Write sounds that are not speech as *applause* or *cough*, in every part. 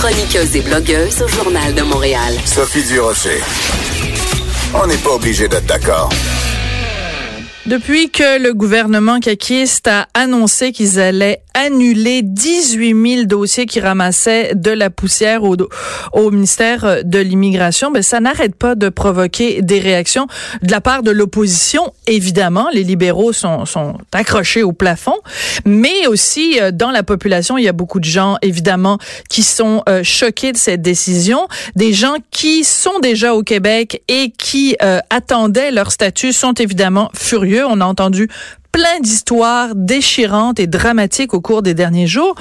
Chroniqueuse et blogueuse au Journal de Montréal. Sophie Durocher. On n'est pas obligé d'être d'accord. Depuis que le gouvernement caquiste a annoncé qu'ils allaient annuler 18 000 dossiers qui ramassaient de la poussière au, au ministère de l'immigration, ben ça n'arrête pas de provoquer des réactions de la part de l'opposition. Évidemment, les libéraux sont, sont accrochés au plafond, mais aussi euh, dans la population, il y a beaucoup de gens, évidemment, qui sont euh, choqués de cette décision. Des gens qui sont déjà au Québec et qui euh, attendaient leur statut sont évidemment furieux. On a entendu plein d'histoires déchirantes et dramatiques au cours des derniers jours.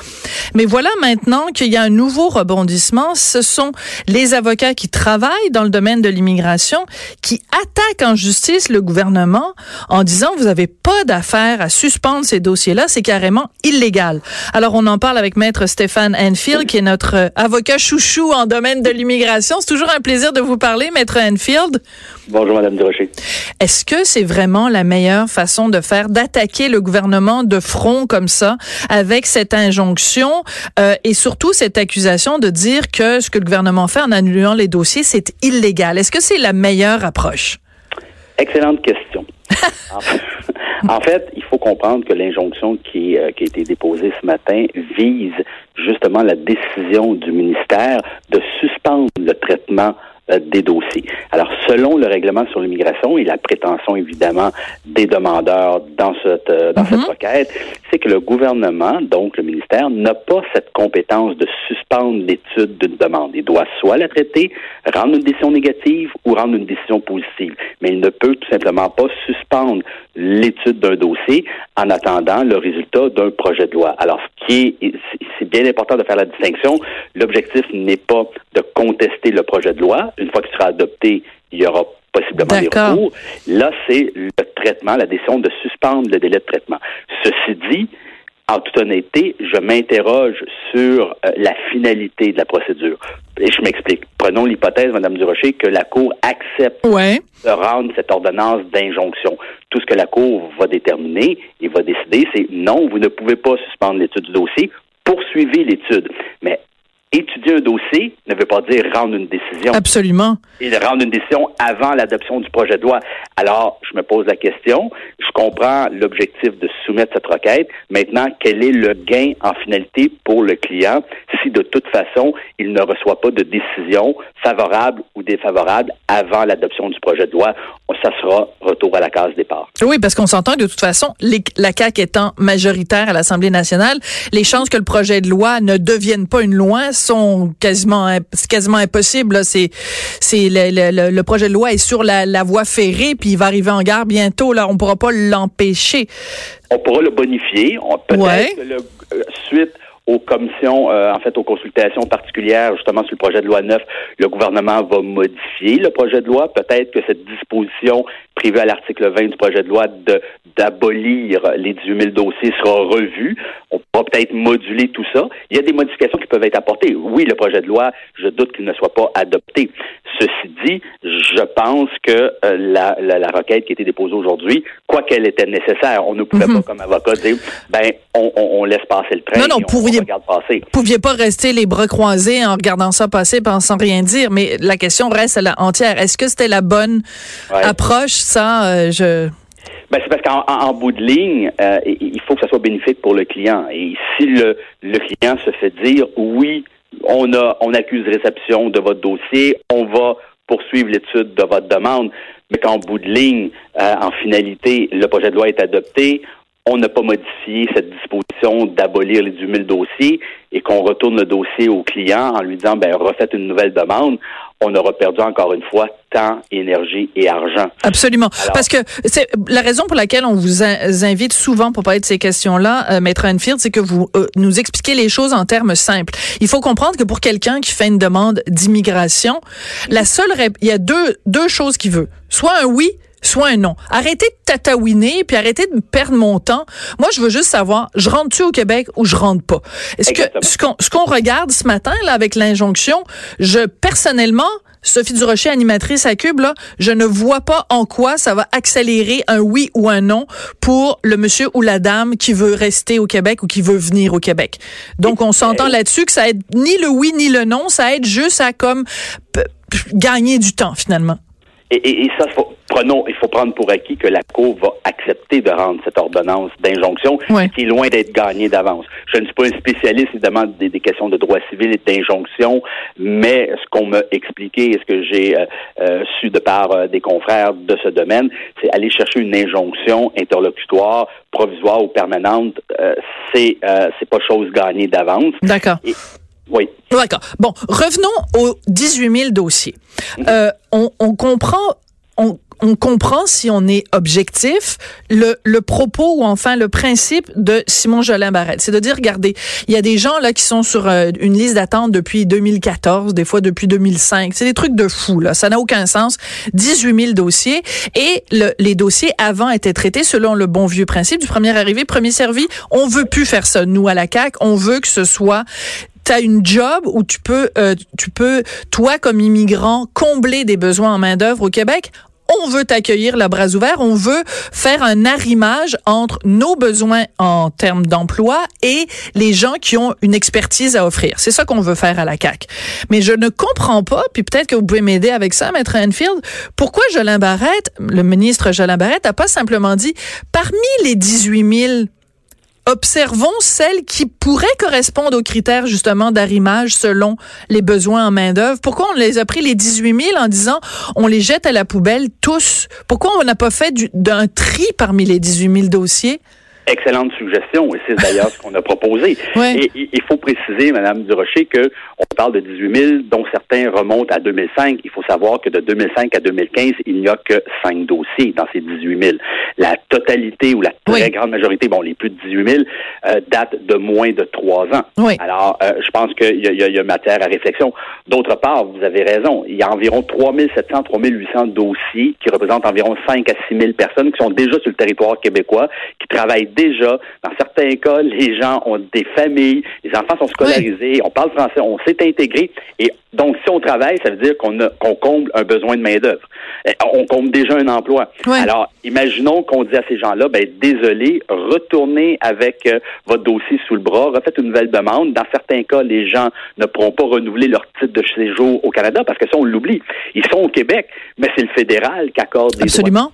Mais voilà maintenant qu'il y a un nouveau rebondissement. Ce sont les avocats qui travaillent dans le domaine de l'immigration qui attaquent en justice le gouvernement en disant vous n'avez pas d'affaire à suspendre ces dossiers-là, c'est carrément illégal. Alors on en parle avec maître Stéphane Enfield qui est notre avocat chouchou en domaine de l'immigration. C'est toujours un plaisir de vous parler, maître Enfield. Bonjour madame Durocher. Est-ce que c'est vraiment la meilleure façon de faire d'attaquer le gouvernement de front comme ça, avec cette injonction euh, et surtout cette accusation de dire que ce que le gouvernement fait en annulant les dossiers, c'est illégal. Est-ce que c'est la meilleure approche? Excellente question. *laughs* en fait, il faut comprendre que l'injonction qui, euh, qui a été déposée ce matin vise justement la décision du ministère de suspendre le traitement des dossiers. Alors, selon le règlement sur l'immigration et la prétention évidemment des demandeurs dans cette euh, dans cette mhm. requête, c'est que le gouvernement, donc le ministère, n'a pas cette compétence de suspendre l'étude d'une demande. Il doit soit la traiter, rendre une décision négative ou rendre une décision positive, mais il ne peut tout simplement pas suspendre l'étude d'un dossier en attendant le résultat d'un projet de loi. Alors, ce qui est, c'est bien important de faire la distinction. L'objectif n'est pas de contester le projet de loi. Une fois qu'il sera adopté, il y aura possiblement des recours. Là, c'est le traitement, la décision de suspendre le délai de traitement. Ceci dit, en toute honnêteté, je m'interroge sur euh, la finalité de la procédure. Et je m'explique. Prenons l'hypothèse, Madame Durocher, que la Cour accepte de rendre cette ordonnance d'injonction. Tout ce que la Cour va déterminer et va décider, c'est non, vous ne pouvez pas suspendre l'étude du dossier, poursuivez l'étude. Mais étudier un dossier ne veut pas dire rendre une décision. Absolument. Et rendre une décision avant l'adoption du projet de loi. Alors, je me pose la question, je comprends l'objectif de soumettre cette requête. Maintenant, quel est le gain en finalité pour le client si de toute façon, il ne reçoit pas de décision favorable ou défavorable avant l'adoption du projet de loi? Ça sera retour à la case départ. Oui, parce qu'on s'entend que de toute façon, la CAQ étant majoritaire à l'Assemblée nationale, les chances que le projet de loi ne devienne pas une loi sont quasiment quasiment impossibles. C'est c'est le, le, projet de loi est sur la, la voie ferrée puis il va arriver en gare bientôt. Là, on pourra pas l'empêcher. On pourra le bonifier. Peut-être que le, euh, suite aux commissions, euh, en fait, aux consultations particulières, justement, sur le projet de loi 9, le gouvernement va modifier le projet de loi. Peut-être que cette disposition prévue à l'article 20 du projet de loi de d'abolir les 18 000 dossiers sera revue. On pourra peut-être moduler tout ça. Il y a des modifications qui peuvent être apportées. Oui, le projet de loi, je doute qu'il ne soit pas adopté. Ceci dit, je pense que euh, la, la, requête qui a été déposée aujourd'hui, quoi qu'elle était nécessaire, on ne pouvait mhm. pas, comme avocat, dire, ben, on, on, laisse passer le train. Non, non, on, regarde passer. pouviez pas rester les bras croisés en regardant ça passer sans rien dire, mais la question reste à la entière. Est-ce que c'était la bonne approche? Ça, euh, je... Ben, c'est parce qu'en bout de ligne, euh, il faut que ça soit bénéfique pour le client. Et si le, le client se fait dire oui, on a on accuse réception de votre dossier, on va poursuivre l'étude de votre demande, mais qu'en bout de ligne, euh, en finalité, le projet de loi est adopté, on n'a pas modifié cette disposition d'abolir les 10 000 dossiers et qu'on retourne le dossier au client en lui disant, ben, refaites une nouvelle demande, on aura perdu encore une fois temps, énergie et argent. Absolument. Parce que c'est la raison pour laquelle on vous invite souvent pour parler de ces questions-là, euh, Maître Anfield, c'est que vous euh, nous expliquez les choses en termes simples. Il faut comprendre que pour quelqu'un qui fait une demande d'immigration, la seule, il y a deux, deux choses qu'il veut. Soit un oui, soit un non. Arrêtez de tatouiner puis arrêtez de me perdre mon temps. Moi, je veux juste savoir, je rentre-tu au Québec ou je rentre pas? Est-ce que ce qu'on regarde ce matin là avec l'injonction, je personnellement Sophie Durocher, animatrice à Cube, là, je ne vois pas en quoi ça va accélérer un oui ou un non pour le monsieur ou la dame qui veut rester au Québec ou qui veut venir au Québec. Donc, on s'entend là-dessus que ça aide ni le oui ni le non, ça aide juste à comme gagner du temps finalement. Et, et, ça, prenons, il faut prendre pour acquis que la Cour va accepter de rendre cette ordonnance d'injonction, qui est loin d'être gagnée d'avance. Je ne suis pas un spécialiste, évidemment, des, des questions de droit civil et d'injonction, mais ce qu'on m'a expliqué et ce que j'ai euh, euh, su de part euh, des confrères de ce domaine, c'est aller chercher une injonction interlocutoire, provisoire ou permanente. c'est c'est pas chose gagnée d'avance. D'accord. Oui. D'accord. Bon, revenons aux 18 000 dossiers. Euh, on, on, comprend, on, on, comprend si on est objectif le, le propos ou enfin le principe de Simon Jolin Barrette. C'est de dire, regardez, il y a des gens là qui sont sur euh, une liste d'attente depuis 2014, des fois depuis 2005. C'est des trucs de fou là. Ça n'a aucun sens. 18 000 dossiers et le, les dossiers avant étaient traités selon le bon vieux principe du premier arrivé, premier servi. On veut plus faire ça nous à la CAC. On veut que ce soit tu une job où tu peux, euh, tu peux, toi comme immigrant, combler des besoins en main d'œuvre au Québec, on veut t'accueillir la bras ouvert, on veut faire un arrimage entre nos besoins en termes d'emploi et les gens qui ont une expertise à offrir. C'est ça qu'on veut faire à la CAC. Mais je ne comprends pas, puis peut-être que vous pouvez m'aider avec ça, Maître Enfield, pourquoi Jolin Barrette, le ministre Jolin Barrette, a pas simplement dit, parmi les 18 000 observons celles qui pourraient correspondre aux critères justement d'arrimage selon les besoins en main-d'œuvre. Pourquoi on les a pris les 18 000 en disant on les jette à la poubelle tous? Pourquoi on n'a pas fait d'un tri parmi les 18 000 dossiers? Excellente suggestion, et c'est d'ailleurs ce qu'on a proposé. *laughs* Et il faut préciser, Madame Durocher, que on parle de 18 000, dont certains remontent à 2005. Il faut savoir que de 2005 à 2015, il n'y a que cinq dossiers dans ces 18 000. La totalité ou la très grande majorité, bon, les plus de 18 000, euh, datent de moins de trois ans. Alors, euh, je pense qu'il y, y, a matière à réflexion. D'autre part, vous avez raison, il y a environ 3 700, 3 800 dossiers qui représentent environ 5 à 6 000 personnes qui sont déjà sur le territoire québécois, qui travaillent déjà. Dans certains cas, les gens ont des familles, les enfants sont scolarisés, on parle français, on s'est intégré. Et donc, si on travaille, ça veut dire qu'on comble un besoin de main-d'œuvre. Eh, on comble déjà un emploi. Alors, imaginons qu'on dit à ces gens-là, ben désolé, retournez avec euh, votre dossier sous le bras, refaites une nouvelle demande. Dans certains cas, les gens ne pourront pas renouveler leur titre de séjour au Canada parce que ça, on l'oublie. Ils sont au Québec, mais c'est le fédéral qui accorde des Absolument.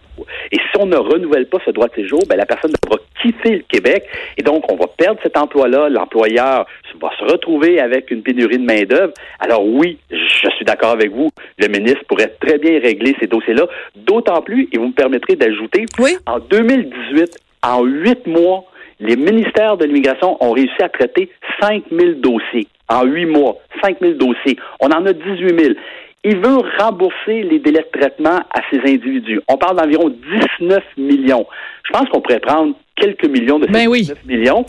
Et si on ne renouvelle pas ce droit de séjour, ben, la personne devra quitter le Québec et donc on va perdre cet emploi-là. L'employeur va se retrouver avec une pénurie de main-d'œuvre. Alors oui, je suis d'accord avec vous. Le ministre pourrait très bien régler ces dossiers-là. D'autant plus, et vous me permettrez d'ajouter, en 2018, en huit mois, les ministères de l'immigration ont réussi à traiter 5 000 dossiers en huit mois. 5 000 dossiers. On en a 18 000 il veut rembourser les délais de traitement à ces individus. On parle d'environ 19 millions. Je pense qu'on pourrait prendre quelques millions de ces 19 ben millions,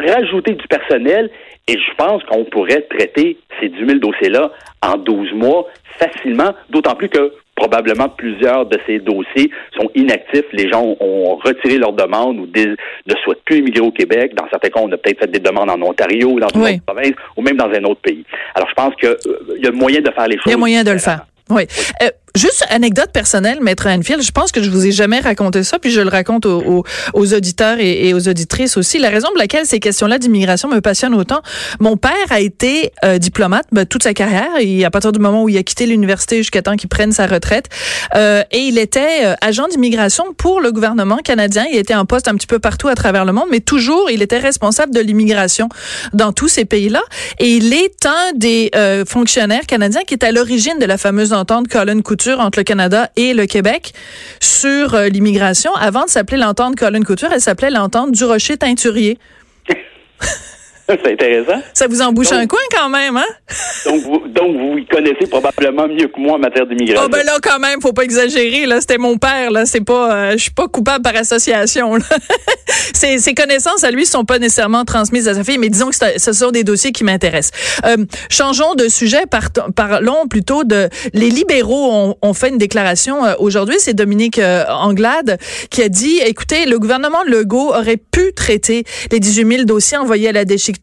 rajouter du personnel, et je pense qu'on pourrait traiter ces 10 000 dossiers-là en 12 mois facilement, d'autant plus que probablement plusieurs de ces dossiers sont inactifs. Les gens ont retiré leur demande ou ne souhaitent plus immigrer au Québec. Dans certains cas, on a peut-être fait des demandes en Ontario, dans une autre province ou même dans un autre pays. Alors, je pense qu'il euh, y a moyen de faire les choses. Il y a moyen de le faire. Oui. Euh, juste anecdote personnelle, Maître Anfield, je pense que je vous ai jamais raconté ça, puis je le raconte aux, aux, auditeurs et, aux auditrices aussi. La raison pour laquelle ces questions-là d'immigration me passionnent autant, mon père a été euh, diplomate ben, toute sa carrière, et à partir du moment où il a quitté l'université jusqu'à temps qu'il prenne sa retraite, euh, et il était euh, agent d'immigration pour le gouvernement canadien. Il était en poste un petit peu partout à travers le monde, mais toujours, il était responsable de l'immigration dans tous ces pays-là, et il est un des euh, fonctionnaires canadiens qui est à l'origine de la fameuse entente Colin Couture entre le Canada et le Québec sur euh, l'immigration. Avant de s'appeler l'entente Colin Couture, elle s'appelait l'entente du Rocher Teinturier. *laughs* *laughs* C'est intéressant. Ça vous embouche un coin quand même, hein? *laughs* donc, vous, donc, vous y connaissez probablement mieux que moi en matière d'immigration. Oh, ben là, quand même, faut pas exagérer, là. C'était mon père, là. C'est pas, euh, je suis pas coupable par association, *laughs* ses, ses, connaissances à lui sont pas nécessairement transmises à sa fille, mais disons que ce sont des dossiers qui m'intéressent. Euh, changeons de sujet, parlons plutôt de, les libéraux ont, ont fait une déclaration euh, aujourd'hui. C'est Dominique Anglade qui a dit, écoutez, le gouvernement Legault aurait pu traiter les 18 000 dossiers envoyés à la déchiqueterie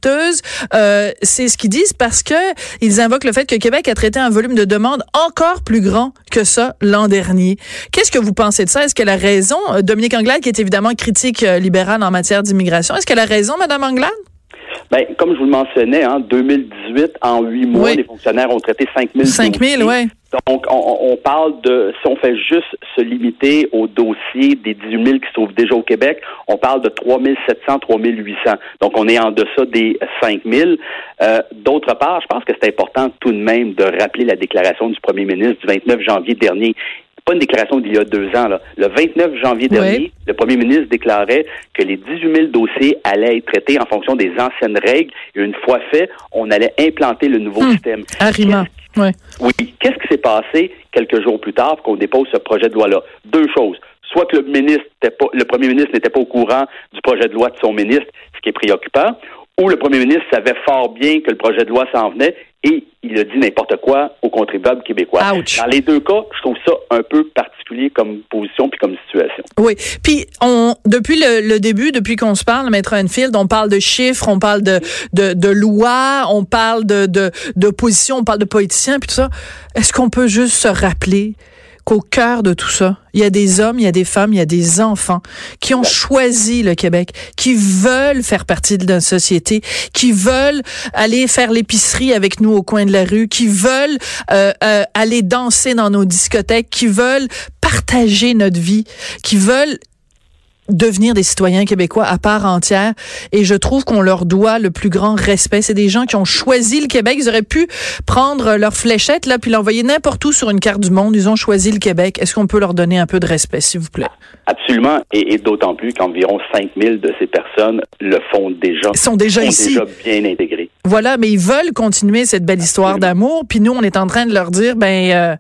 Euh, c'est ce qu'ils disent parce que ils invoquent le fait que Québec a traité un volume de demandes encore plus grand que ça l'an dernier. Qu'est-ce que vous pensez de ça? Est-ce qu'elle a raison? Dominique Anglade, qui est évidemment critique libérale en matière d'immigration, est-ce qu'elle a raison, Madame Anglade? Ben, comme je vous le mentionnais, en 2018, en huit mois, les fonctionnaires ont traité 5 000 5 000, oui. Donc, on, parle de, si on fait juste se limiter au dossier des 18 000 qui se trouvent déjà au Québec, on parle de 3 700, 3 800. Donc, on est en deçà des 5 000. Euh, d'autre part, je pense que c'est important tout de même de rappeler la déclaration du premier ministre du 29 janvier dernier pas une déclaration d'il y a deux ans. Là. Le 29 janvier dernier, le premier ministre déclarait que les 18 000 dossiers allaient être traités en fonction des anciennes règles. Et une fois fait, on allait implanter le nouveau hmm. système. Arima. Oui. Qu'est-ce qui s'est passé quelques jours plus tard qu'on dépose ce projet de loi-là? Deux choses. Soit que le le premier ministre n'était pas au courant du projet de loi de son ministre, ce qui est préoccupant, ou le premier ministre savait fort bien que le projet de loi s'en venait et il a dit n'importe quoi aux contribuables québécois. Dans les deux cas, je trouve ça un peu particulier comme position puis comme situation. Oui. Puis on depuis le, début, depuis qu'on se parle, Maître Enfield, on parle de chiffres, on parle de de, de lois, on parle de d'opposition, on parle de politiciens puis tout ça. Est-ce qu'on peut juste se rappeler qu'au cœur de tout ça, il y a des hommes, il y a des femmes, il y a des enfants qui ont choisi le Québec, qui veulent faire partie de notre société, qui veulent aller faire l'épicerie avec nous au coin de la rue, qui veulent euh, euh, aller danser dans nos discothèques, qui veulent partager notre vie, qui veulent devenir des citoyens québécois à part entière et je trouve qu'on leur doit le plus grand respect. C'est des gens qui ont choisi le Québec. Ils auraient pu prendre leur fléchette là puis l'envoyer n'importe où sur une carte du monde. Ils ont choisi le Québec. Est-ce qu'on peut leur donner un peu de respect, s'il vous plaît? Absolument. Et, d'autant plus qu'environ 5000 de ces personnes le font déjà. Ils sont déjà ici. déjà bien intégrés. Voilà, mais ils veulent continuer cette belle histoire d'amour. Puis nous, on est en train de leur dire, ben, euh,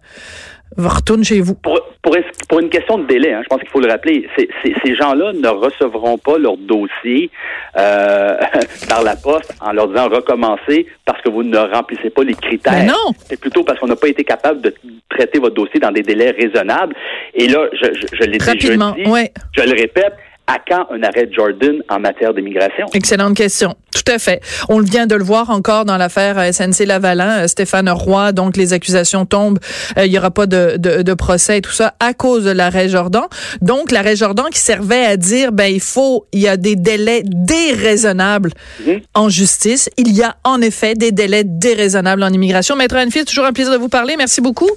retourne chez vous. Pour, pour, une question de délai, hein, je pense qu'il faut le rappeler, ces gens-là ne recevront pas leur dossier euh, *laughs* par la poste en leur disant recommencer parce que vous ne remplissez pas les critères. Mais non. C'est plutôt parce qu'on n'a pas été capable de traiter votre dossier dans des délais raisonnables. Et là, je, je, je l'ai déjà dit, je le répète, à quand un arrêt Jordan en matière d'immigration? Excellente question. Tout à fait. On vient de le voir encore dans l'affaire euh, SNC Lavalin. Euh, Stéphane Roy, donc les accusations tombent. Euh, il n'y aura pas de, de, de, procès et tout ça à cause de l'arrêt Jordan. Donc l'arrêt Jordan qui servait à dire, ben il faut, il y a des délais déraisonnables mhm. en justice. Il y a en effet des délais déraisonnables en immigration. Maître Anne-Fils, toujours un plaisir de vous parler. Merci beaucoup.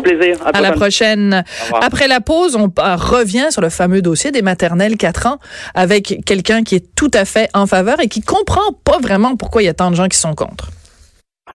Au plaisir. À, la prochaine. Après la pause, on revient sur le fameux dossier des maternelles 4 ans avec quelqu'un qui est tout à fait en faveur et qui comprend pas vraiment pourquoi il y a tant de gens qui sont contre.